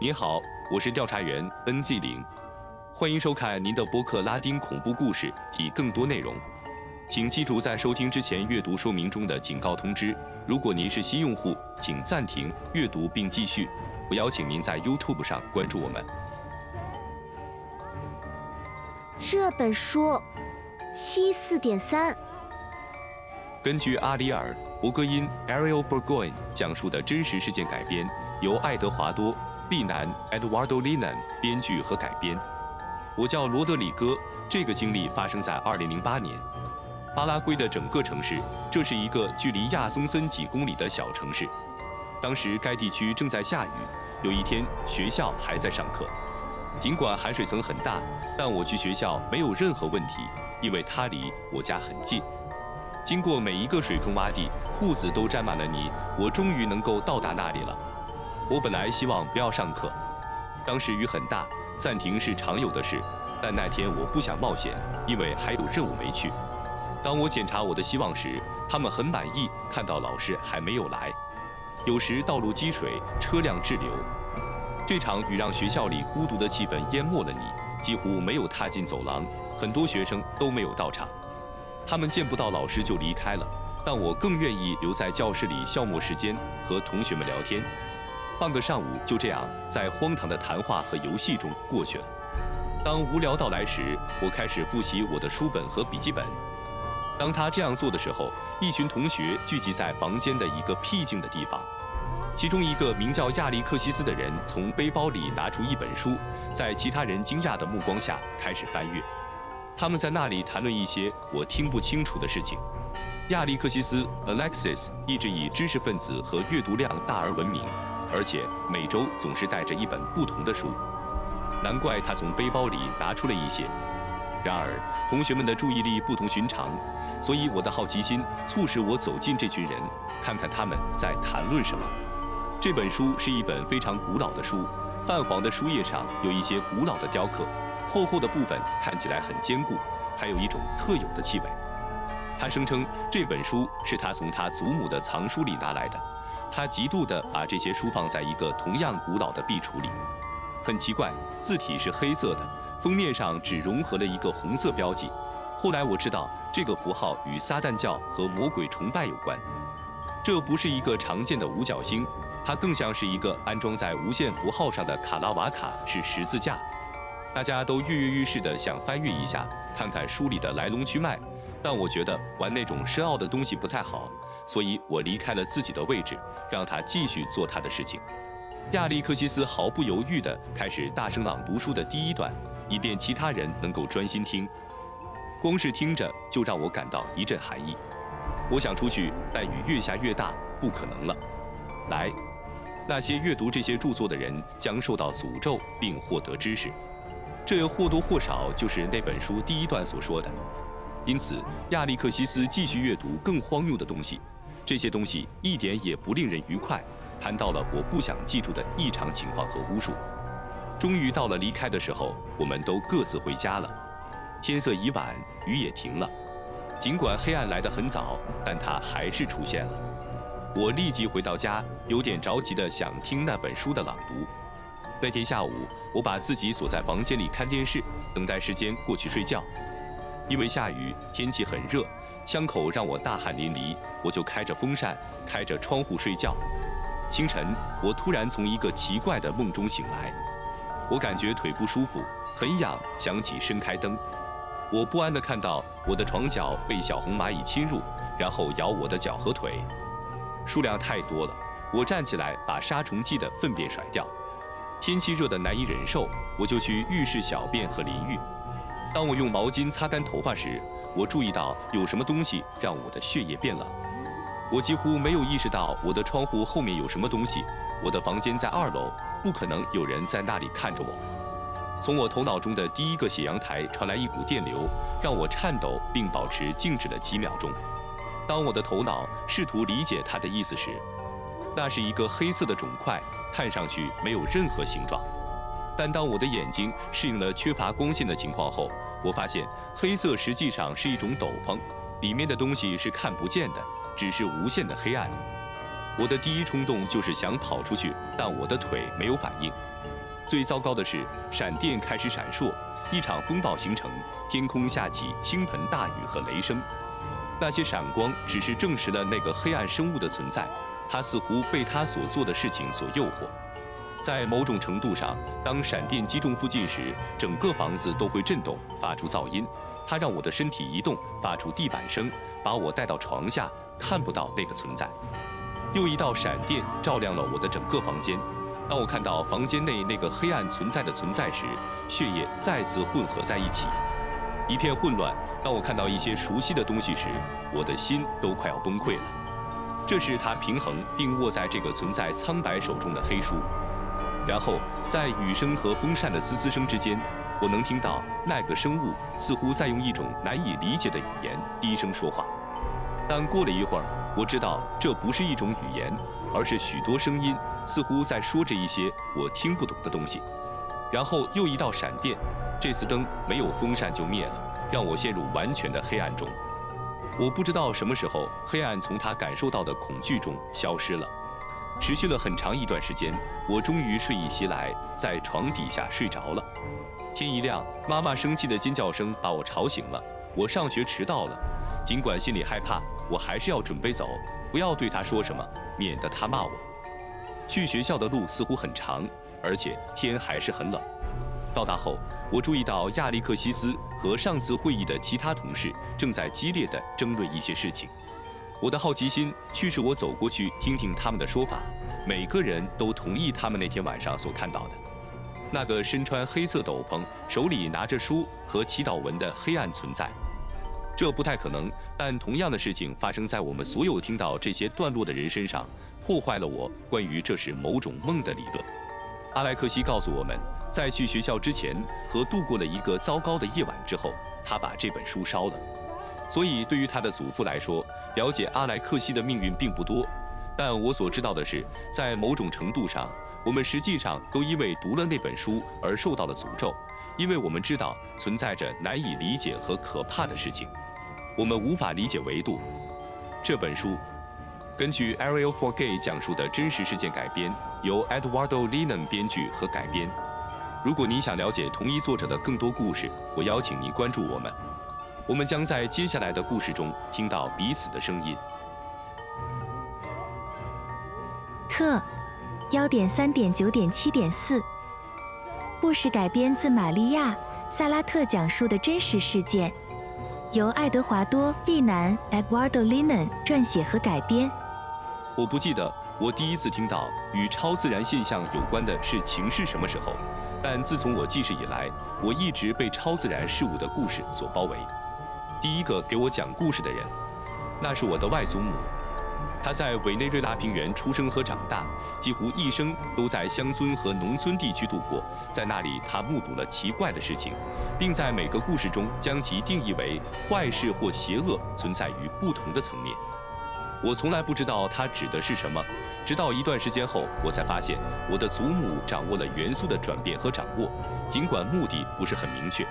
您好，我是调查员 NZ 零，欢迎收看您的播客拉丁恐怖故事及更多内容。请记住在收听之前阅读说明中的警告通知。如果您是新用户，请暂停阅读并继续。我邀请您在 YouTube 上关注我们。这本书七四点三，根据阿里尔·伯格因 （Ariel Burgoyne） 讲述的真实事件改编，由爱德华多·利南 （Eduardo Linan） 编剧和改编。我叫罗德里戈。这个经历发生在2008年。巴拉圭的整个城市，这是一个距离亚松森几公里的小城市。当时该地区正在下雨，有一天学校还在上课。尽管含水层很大，但我去学校没有任何问题，因为它离我家很近。经过每一个水坑洼地，裤子都沾满了泥，我终于能够到达那里了。我本来希望不要上课，当时雨很大，暂停是常有的事，但那天我不想冒险，因为还有任务没去。当我检查我的希望时，他们很满意，看到老师还没有来。有时道路积水，车辆滞留。这场雨让学校里孤独的气氛淹没了你，几乎没有踏进走廊，很多学生都没有到场。他们见不到老师就离开了，但我更愿意留在教室里消磨时间，和同学们聊天。半个上午就这样在荒唐的谈话和游戏中过去了。当无聊到来时，我开始复习我的书本和笔记本。当他这样做的时候，一群同学聚集在房间的一个僻静的地方。其中一个名叫亚历克西斯的人从背包里拿出一本书，在其他人惊讶的目光下开始翻阅。他们在那里谈论一些我听不清楚的事情。亚历克西斯 （Alexis） 一直以知识分子和阅读量大而闻名，而且每周总是带着一本不同的书。难怪他从背包里拿出了一些。然而，同学们的注意力不同寻常。所以我的好奇心促使我走进这群人，看看他们在谈论什么。这本书是一本非常古老的书，泛黄的书页上有一些古老的雕刻，厚厚的部分看起来很坚固，还有一种特有的气味。他声称这本书是他从他祖母的藏书里拿来的，他极度地把这些书放在一个同样古老的壁橱里。很奇怪，字体是黑色的，封面上只融合了一个红色标记。后来我知道，这个符号与撒旦教和魔鬼崇拜有关。这不是一个常见的五角星，它更像是一个安装在无线符号上的卡拉瓦卡是十字架。大家都跃跃欲试地想翻阅一下，看看书里的来龙去脉。但我觉得玩那种深奥的东西不太好，所以我离开了自己的位置，让他继续做他的事情。亚历克西斯毫不犹豫地开始大声朗读书的第一段，以便其他人能够专心听。光是听着就让我感到一阵寒意。我想出去，但雨越下越大，不可能了。来，那些阅读这些著作的人将受到诅咒并获得知识，这或多或少就是那本书第一段所说的。因此，亚历克西斯继续阅读更荒谬的东西，这些东西一点也不令人愉快，谈到了我不想记住的异常情况和巫术。终于到了离开的时候，我们都各自回家了。天色已晚，雨也停了。尽管黑暗来得很早，但它还是出现了。我立即回到家，有点着急地想听那本书的朗读。那天下午，我把自己锁在房间里看电视，等待时间过去睡觉。因为下雨，天气很热，枪口让我大汗淋漓，我就开着风扇，开着窗户睡觉。清晨，我突然从一个奇怪的梦中醒来，我感觉腿不舒服，很痒，想起伸开灯。我不安地看到我的床脚被小红蚂蚁侵入，然后咬我的脚和腿，数量太多了。我站起来把杀虫剂的粪便甩掉。天气热得难以忍受，我就去浴室小便和淋浴。当我用毛巾擦干头发时，我注意到有什么东西让我的血液变冷。我几乎没有意识到我的窗户后面有什么东西。我的房间在二楼，不可能有人在那里看着我。从我头脑中的第一个血阳台传来一股电流，让我颤抖并保持静止了几秒钟。当我的头脑试图理解它的意思时，那是一个黑色的肿块，看上去没有任何形状。但当我的眼睛适应了缺乏光线的情况后，我发现黑色实际上是一种斗篷，里面的东西是看不见的，只是无限的黑暗。我的第一冲动就是想跑出去，但我的腿没有反应。最糟糕的是，闪电开始闪烁，一场风暴形成，天空下起倾盆大雨和雷声。那些闪光只是证实了那个黑暗生物的存在，它似乎被他所做的事情所诱惑。在某种程度上，当闪电击中附近时，整个房子都会震动，发出噪音。它让我的身体移动，发出地板声，把我带到床下，看不到那个存在。又一道闪电照亮了我的整个房间。当我看到房间内那个黑暗存在的存在时，血液再次混合在一起，一片混乱。当我看到一些熟悉的东西时，我的心都快要崩溃了。这是他平衡并握在这个存在苍白手中的黑书。然后，在雨声和风扇的嘶嘶声之间，我能听到那个生物似乎在用一种难以理解的语言低声说话。但过了一会儿，我知道这不是一种语言，而是许多声音。似乎在说着一些我听不懂的东西，然后又一道闪电，这次灯没有风扇就灭了，让我陷入完全的黑暗中。我不知道什么时候，黑暗从他感受到的恐惧中消失了，持续了很长一段时间。我终于睡意袭来，在床底下睡着了。天一亮，妈妈生气的尖叫声把我吵醒了。我上学迟到了，尽管心里害怕，我还是要准备走，不要对他说什么，免得他骂我。去学校的路似乎很长，而且天还是很冷。到达后，我注意到亚历克西斯和上次会议的其他同事正在激烈地争论一些事情。我的好奇心驱使我走过去听听他们的说法。每个人都同意他们那天晚上所看到的那个身穿黑色斗篷、手里拿着书和祈祷文的黑暗存在。这不太可能，但同样的事情发生在我们所有听到这些段落的人身上。破坏了我关于这是某种梦的理论。阿莱克西告诉我们，在去学校之前和度过了一个糟糕的夜晚之后，他把这本书烧了。所以，对于他的祖父来说，了解阿莱克西的命运并不多。但我所知道的是，在某种程度上，我们实际上都因为读了那本书而受到了诅咒，因为我们知道存在着难以理解和可怕的事情，我们无法理解维度。这本书。根据 Ariel for Gay 讲述的真实事件改编，由 Eduardo Linen 编剧和改编。如果你想了解同一作者的更多故事，我邀请你关注我们。我们将在接下来的故事中听到彼此的声音。课，幺点三点九点七点四。故事改编自玛利亚·萨拉特讲述的真实事件，由爱德华多·利南 （Eduardo Linan） 撰写和改编。我不记得我第一次听到与超自然现象有关的事情是什么时候，但自从我记事以来，我一直被超自然事物的故事所包围。第一个给我讲故事的人，那是我的外祖母。她在委内瑞拉平原出生和长大，几乎一生都在乡村和农村地区度过。在那里，她目睹了奇怪的事情，并在每个故事中将其定义为坏事或邪恶存在于不同的层面。我从来不知道它指的是什么，直到一段时间后，我才发现我的祖母掌握了元素的转变和掌握，尽管目的不是很明确。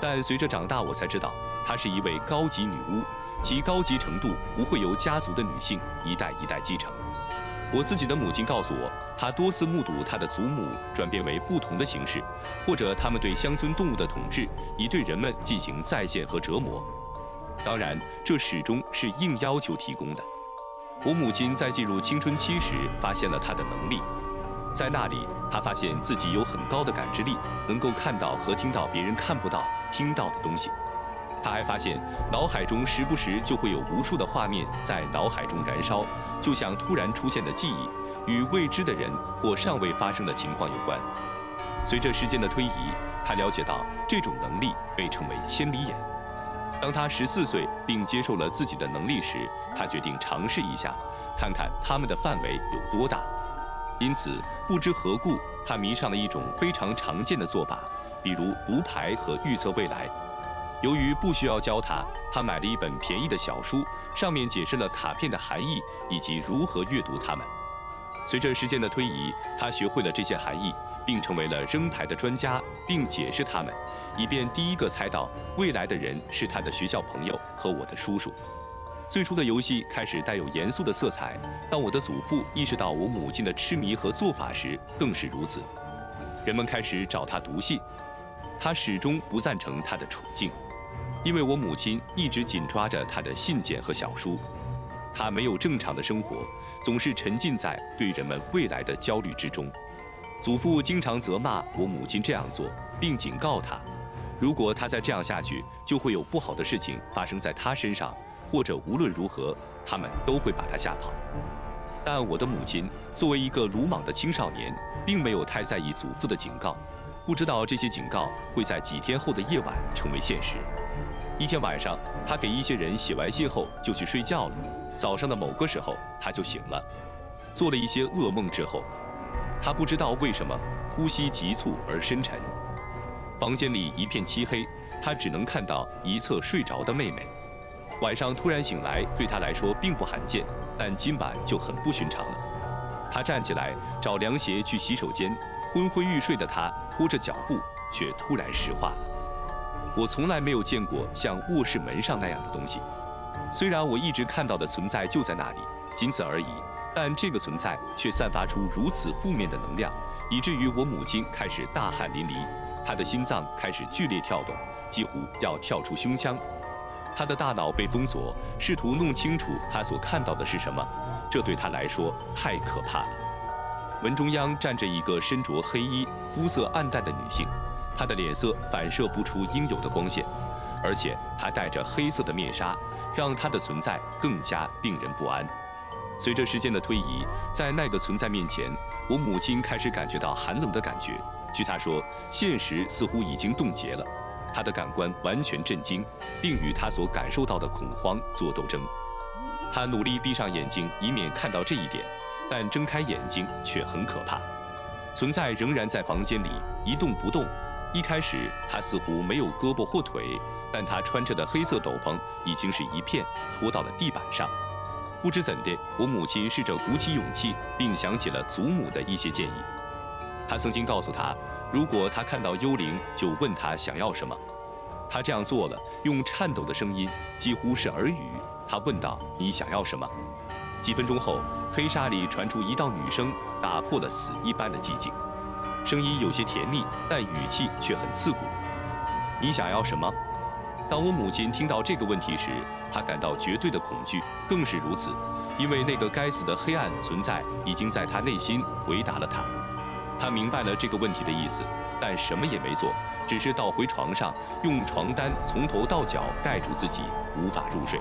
但随着长大，我才知道她是一位高级女巫，其高级程度不会由家族的女性一代一代继承。我自己的母亲告诉我，她多次目睹她的祖母转变为不同的形式，或者他们对乡村动物的统治，以对人们进行再现和折磨。当然，这始终是硬要求提供的。我母亲在进入青春期时发现了她的能力，在那里，他发现自己有很高的感知力，能够看到和听到别人看不到、听到的东西。他还发现脑海中时不时就会有无数的画面在脑海中燃烧，就像突然出现的记忆，与未知的人或尚未发生的情况有关。随着时间的推移，他了解到这种能力被称为“千里眼”。当他十四岁并接受了自己的能力时，他决定尝试一下，看看他们的范围有多大。因此，不知何故，他迷上了一种非常常见的做法，比如读牌和预测未来。由于不需要教他，他买了一本便宜的小书，上面解释了卡片的含义以及如何阅读它们。随着时间的推移，他学会了这些含义，并成为了扔牌的专家，并解释它们。以便第一个猜到未来的人是他的学校朋友和我的叔叔。最初的游戏开始带有严肃的色彩，当我的祖父意识到我母亲的痴迷和做法时，更是如此。人们开始找他读信。他始终不赞成他的处境，因为我母亲一直紧抓着他的信件和小书。他没有正常的生活，总是沉浸在对人们未来的焦虑之中。祖父经常责骂我母亲这样做，并警告他，如果他再这样下去，就会有不好的事情发生在他身上，或者无论如何，他们都会把他吓跑。但我的母亲作为一个鲁莽的青少年，并没有太在意祖父的警告，不知道这些警告会在几天后的夜晚成为现实。一天晚上，他给一些人写完信后就去睡觉了。早上的某个时候，他就醒了，做了一些噩梦之后。他不知道为什么呼吸急促而深沉，房间里一片漆黑，他只能看到一侧睡着的妹妹。晚上突然醒来对他来说并不罕见，但今晚就很不寻常了。他站起来找凉鞋去洗手间，昏昏欲睡的他拖着脚步，却突然石化了。我从来没有见过像卧室门上那样的东西，虽然我一直看到的存在就在那里，仅此而已。但这个存在却散发出如此负面的能量，以至于我母亲开始大汗淋漓，她的心脏开始剧烈跳动，几乎要跳出胸腔。他的大脑被封锁，试图弄清楚他所看到的是什么，这对他来说太可怕了。门中央站着一个身着黑衣、肤色暗淡的女性，她的脸色反射不出应有的光线，而且她戴着黑色的面纱，让她的存在更加令人不安。随着时间的推移，在那个存在面前，我母亲开始感觉到寒冷的感觉。据她说，现实似乎已经冻结了，他的感官完全震惊，并与他所感受到的恐慌做斗争。他努力闭上眼睛，以免看到这一点，但睁开眼睛却很可怕。存在仍然在房间里一动不动。一开始，他似乎没有胳膊或腿，但他穿着的黑色斗篷已经是一片拖到了地板上。不知怎的，我母亲试着鼓起勇气，并想起了祖母的一些建议。他曾经告诉他，如果他看到幽灵，就问他想要什么。他这样做了，用颤抖的声音，几乎是耳语。他问道：“你想要什么？”几分钟后，黑沙里传出一道女声，打破了死一般的寂静。声音有些甜腻，但语气却很刺骨。“你想要什么？”当我母亲听到这个问题时，她感到绝对的恐惧，更是如此，因为那个该死的黑暗存在已经在她内心回答了她。他明白了这个问题的意思，但什么也没做，只是倒回床上，用床单从头到脚盖住自己，无法入睡，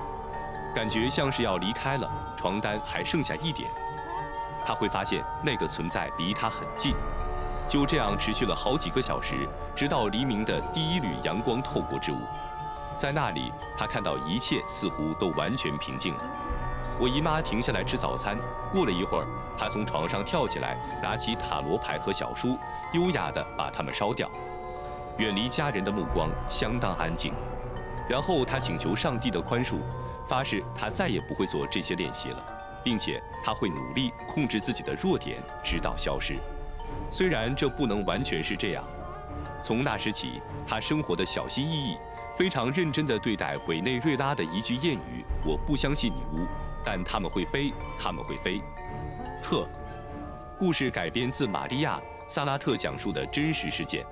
感觉像是要离开了。床单还剩下一点，他会发现那个存在离他很近。就这样持续了好几个小时，直到黎明的第一缕阳光透过之物。在那里，他看到一切似乎都完全平静了。我姨妈停下来吃早餐。过了一会儿，她从床上跳起来，拿起塔罗牌和小书，优雅地把它们烧掉，远离家人的目光，相当安静。然后她请求上帝的宽恕，发誓她再也不会做这些练习了，并且她会努力控制自己的弱点，直到消失。虽然这不能完全是这样。从那时起，她生活的小心翼翼。非常认真地对待委内瑞拉的一句谚语：“我不相信女巫，但他们会飞，他们会飞。”特，故事改编自玛利亚·萨拉特讲述的真实事件，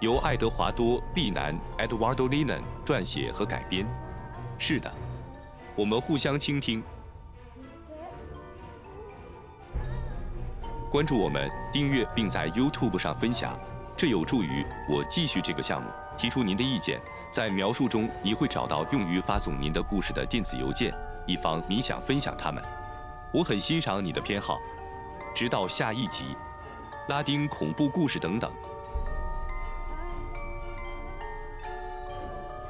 由爱德华多·利南 （Eduardo Linan） 撰写和改编。是的，我们互相倾听。关注我们，订阅并在 YouTube 上分享，这有助于我继续这个项目。提出您的意见，在描述中你会找到用于发送您的故事的电子邮件，以防你想分享他们。我很欣赏你的偏好。直到下一集，拉丁恐怖故事等等。